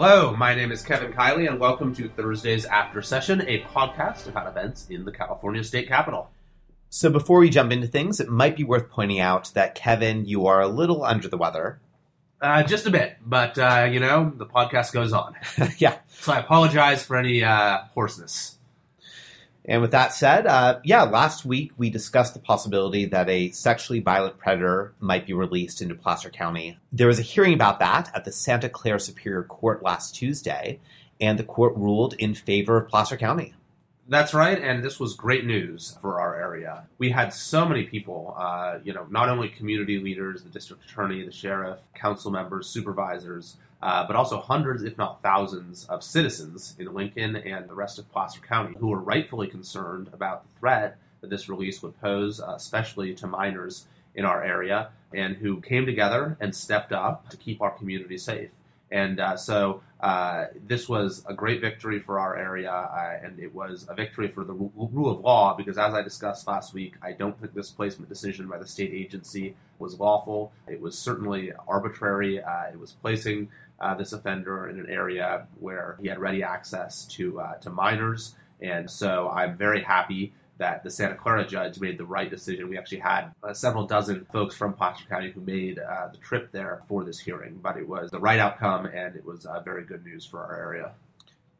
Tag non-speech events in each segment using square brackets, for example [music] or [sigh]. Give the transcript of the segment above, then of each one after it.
Hello, my name is Kevin Kiley, and welcome to Thursday's After Session, a podcast about events in the California State Capitol. So, before we jump into things, it might be worth pointing out that, Kevin, you are a little under the weather. Uh, just a bit, but, uh, you know, the podcast goes on. [laughs] yeah. So I apologize for any uh, hoarseness. And with that said, uh, yeah, last week we discussed the possibility that a sexually violent predator might be released into Placer County. There was a hearing about that at the Santa Clara Superior Court last Tuesday, and the court ruled in favor of Placer County. That's right, and this was great news for our area. We had so many people, uh, you know, not only community leaders, the district attorney, the sheriff, council members, supervisors, uh, but also hundreds, if not thousands, of citizens in Lincoln and the rest of Placer County who were rightfully concerned about the threat that this release would pose, uh, especially to minors in our area, and who came together and stepped up to keep our community safe. And uh, so uh, this was a great victory for our area, uh, and it was a victory for the rule of law because, as I discussed last week, I don't think this placement decision by the state agency was lawful. It was certainly arbitrary. Uh, it was placing uh, this offender in an area where he had ready access to uh, to minors, and so I'm very happy that the Santa Clara judge made the right decision. We actually had uh, several dozen folks from Placer County who made uh, the trip there for this hearing, but it was the right outcome and it was uh, very good news for our area.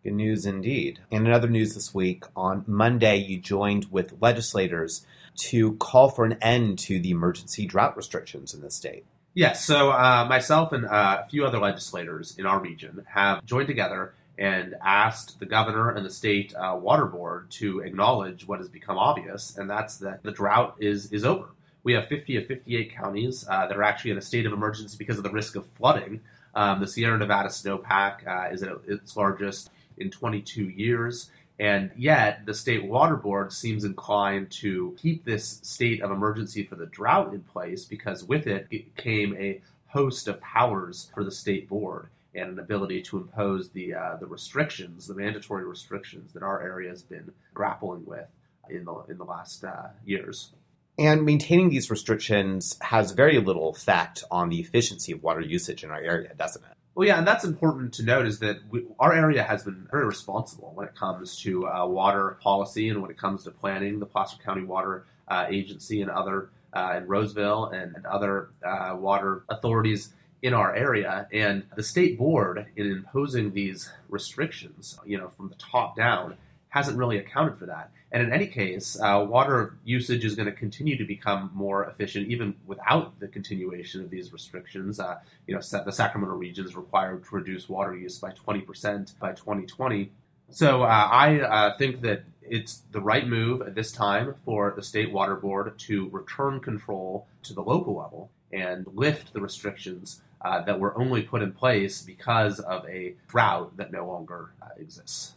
Good news indeed. And in other news this week, on Monday, you joined with legislators to call for an end to the emergency drought restrictions in the state. Yes, so uh, myself and uh, a few other legislators in our region have joined together and asked the governor and the state uh, water board to acknowledge what has become obvious, and that's that the drought is is over. We have 50 of 58 counties uh, that are actually in a state of emergency because of the risk of flooding. Um, the Sierra Nevada snowpack uh, is at its largest in 22 years. And yet, the state water board seems inclined to keep this state of emergency for the drought in place because with it, it came a host of powers for the state board and an ability to impose the uh, the restrictions, the mandatory restrictions that our area has been grappling with in the in the last uh, years. And maintaining these restrictions has very little effect on the efficiency of water usage in our area, doesn't it? Well, yeah, and that's important to note is that we, our area has been very responsible when it comes to uh, water policy and when it comes to planning. The Placer County Water uh, Agency and other uh, in Roseville and, and other uh, water authorities in our area. And the state board, in imposing these restrictions, you know, from the top down, hasn't really accounted for that. And in any case, uh, water usage is going to continue to become more efficient even without the continuation of these restrictions. Uh, you know, the Sacramento region is required to reduce water use by 20% by 2020. So uh, I uh, think that it's the right move at this time for the state water board to return control to the local level and lift the restrictions uh, that were only put in place because of a drought that no longer uh, exists.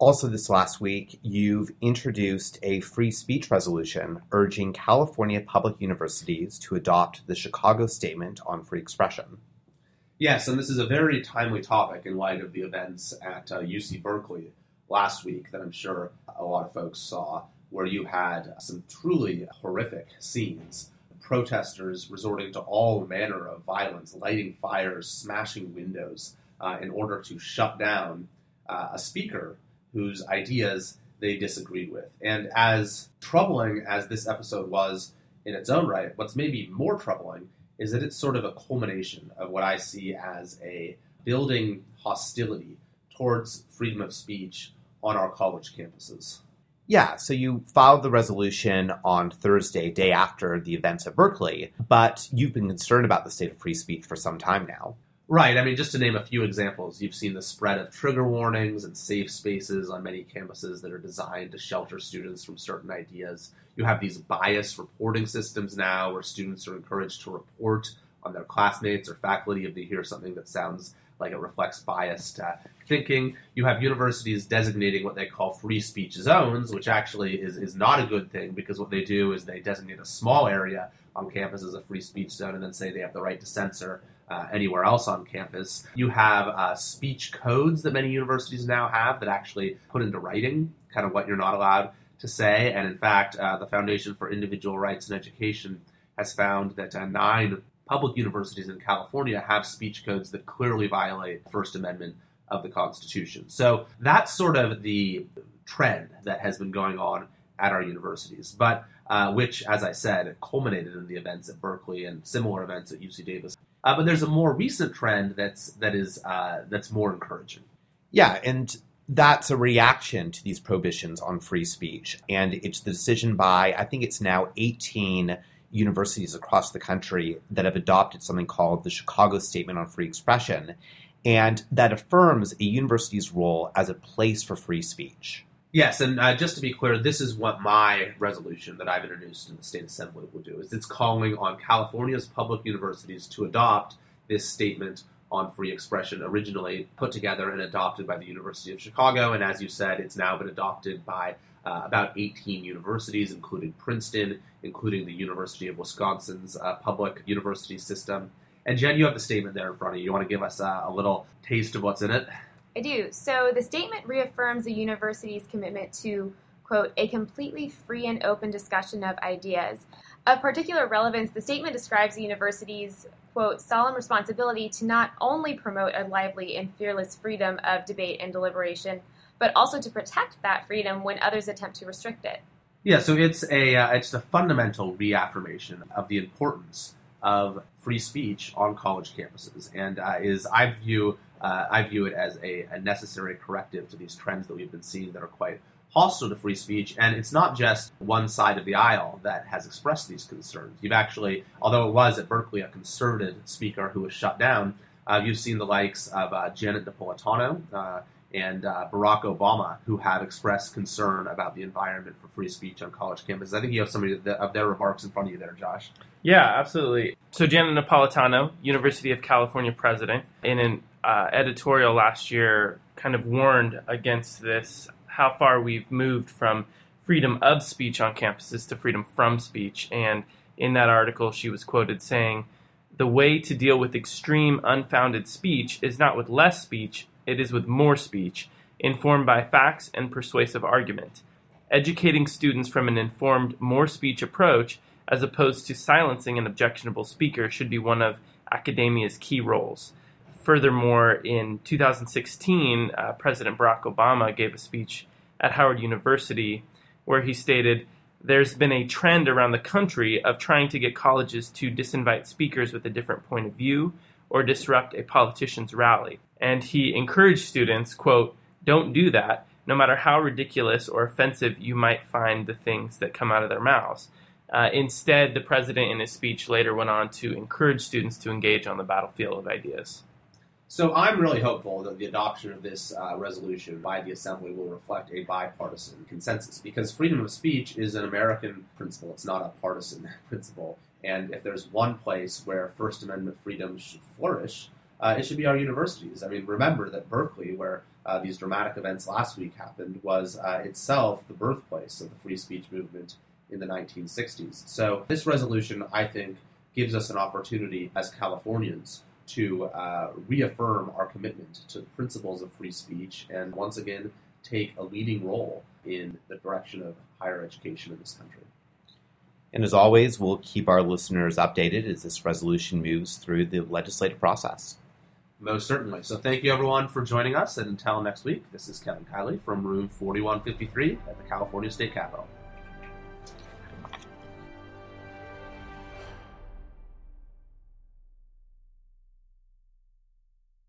Also, this last week, you've introduced a free speech resolution urging California public universities to adopt the Chicago Statement on Free Expression. Yes, and this is a very timely topic in light of the events at uh, UC Berkeley last week that I'm sure a lot of folks saw, where you had some truly horrific scenes protesters resorting to all manner of violence, lighting fires, smashing windows, uh, in order to shut down uh, a speaker whose ideas they disagreed with. And as troubling as this episode was in its own right, what's maybe more troubling is that it's sort of a culmination of what I see as a building hostility towards freedom of speech on our college campuses. Yeah, so you filed the resolution on Thursday, day after the events at Berkeley, but you've been concerned about the state of free speech for some time now. Right. I mean, just to name a few examples, you've seen the spread of trigger warnings and safe spaces on many campuses that are designed to shelter students from certain ideas. You have these bias reporting systems now where students are encouraged to report on their classmates or faculty if they hear something that sounds like it reflects biased uh, thinking. You have universities designating what they call free speech zones, which actually is, is not a good thing because what they do is they designate a small area on campus as a free speech zone and then say they have the right to censor uh, anywhere else on campus. You have uh, speech codes that many universities now have that actually put into writing kind of what you're not allowed to say. And in fact, uh, the Foundation for Individual Rights in Education has found that uh, nine public universities in California have speech codes that clearly violate the First Amendment of the Constitution. So that's sort of the trend that has been going on at our universities, but uh, which, as I said, culminated in the events at Berkeley and similar events at UC Davis. Uh, but there's a more recent trend that's that is uh, that's more encouraging. Yeah, and that's a reaction to these prohibitions on free speech, and it's the decision by I think it's now 18 universities across the country that have adopted something called the Chicago Statement on Free Expression, and that affirms a university's role as a place for free speech. Yes, and uh, just to be clear, this is what my resolution that I've introduced in the state assembly will do. Is it's calling on California's public universities to adopt this statement on free expression, originally put together and adopted by the University of Chicago, and as you said, it's now been adopted by uh, about 18 universities, including Princeton, including the University of Wisconsin's uh, public university system. And Jen, you have the statement there in front of you. You want to give us uh, a little taste of what's in it? I do. So the statement reaffirms the university's commitment to, quote, a completely free and open discussion of ideas. Of particular relevance, the statement describes the university's, quote, solemn responsibility to not only promote a lively and fearless freedom of debate and deliberation, but also to protect that freedom when others attempt to restrict it. Yeah, so it's a uh, it's a fundamental reaffirmation of the importance of free speech on college campuses, and uh, is I view uh, I view it as a, a, necessary corrective to these trends that we've been seeing that are quite hostile to free speech. And it's not just one side of the aisle that has expressed these concerns. You've actually, although it was at Berkeley a conservative speaker who was shut down, uh, you've seen the likes of uh, Janet Napolitano uh, and uh, Barack Obama who have expressed concern about the environment for free speech on college campuses. I think you have some of their remarks in front of you there, Josh. Yeah, absolutely. So Janet Napolitano, University of California president, in an uh, editorial last year, kind of warned against this. How far we've moved from freedom of speech on campuses to freedom from speech, and in that article, she was quoted saying, "The way to deal with extreme, unfounded speech is not with less speech; it is with more speech, informed by facts and persuasive argument." Educating students from an informed, more speech approach as opposed to silencing an objectionable speaker should be one of academia's key roles. Furthermore, in 2016, uh, President Barack Obama gave a speech at Howard University where he stated, There's been a trend around the country of trying to get colleges to disinvite speakers with a different point of view or disrupt a politician's rally. And he encouraged students, quote, don't do that, no matter how ridiculous or offensive you might find the things that come out of their mouths. Uh, instead, the president in his speech later went on to encourage students to engage on the battlefield of ideas. So I'm really hopeful that the adoption of this uh, resolution by the Assembly will reflect a bipartisan consensus because freedom of speech is an American principle. It's not a partisan [laughs] principle. And if there's one place where First Amendment freedom should flourish, uh, it should be our universities. I mean, remember that Berkeley, where uh, these dramatic events last week happened, was uh, itself the birthplace of the free speech movement in the 1960s. So this resolution, I think, gives us an opportunity as Californians to uh, reaffirm our commitment to the principles of free speech and once again take a leading role in the direction of higher education in this country. And as always, we'll keep our listeners updated as this resolution moves through the legislative process. Most certainly. So thank you everyone for joining us, and until next week, this is Kevin Kiley from room 4153 at the California State Capitol.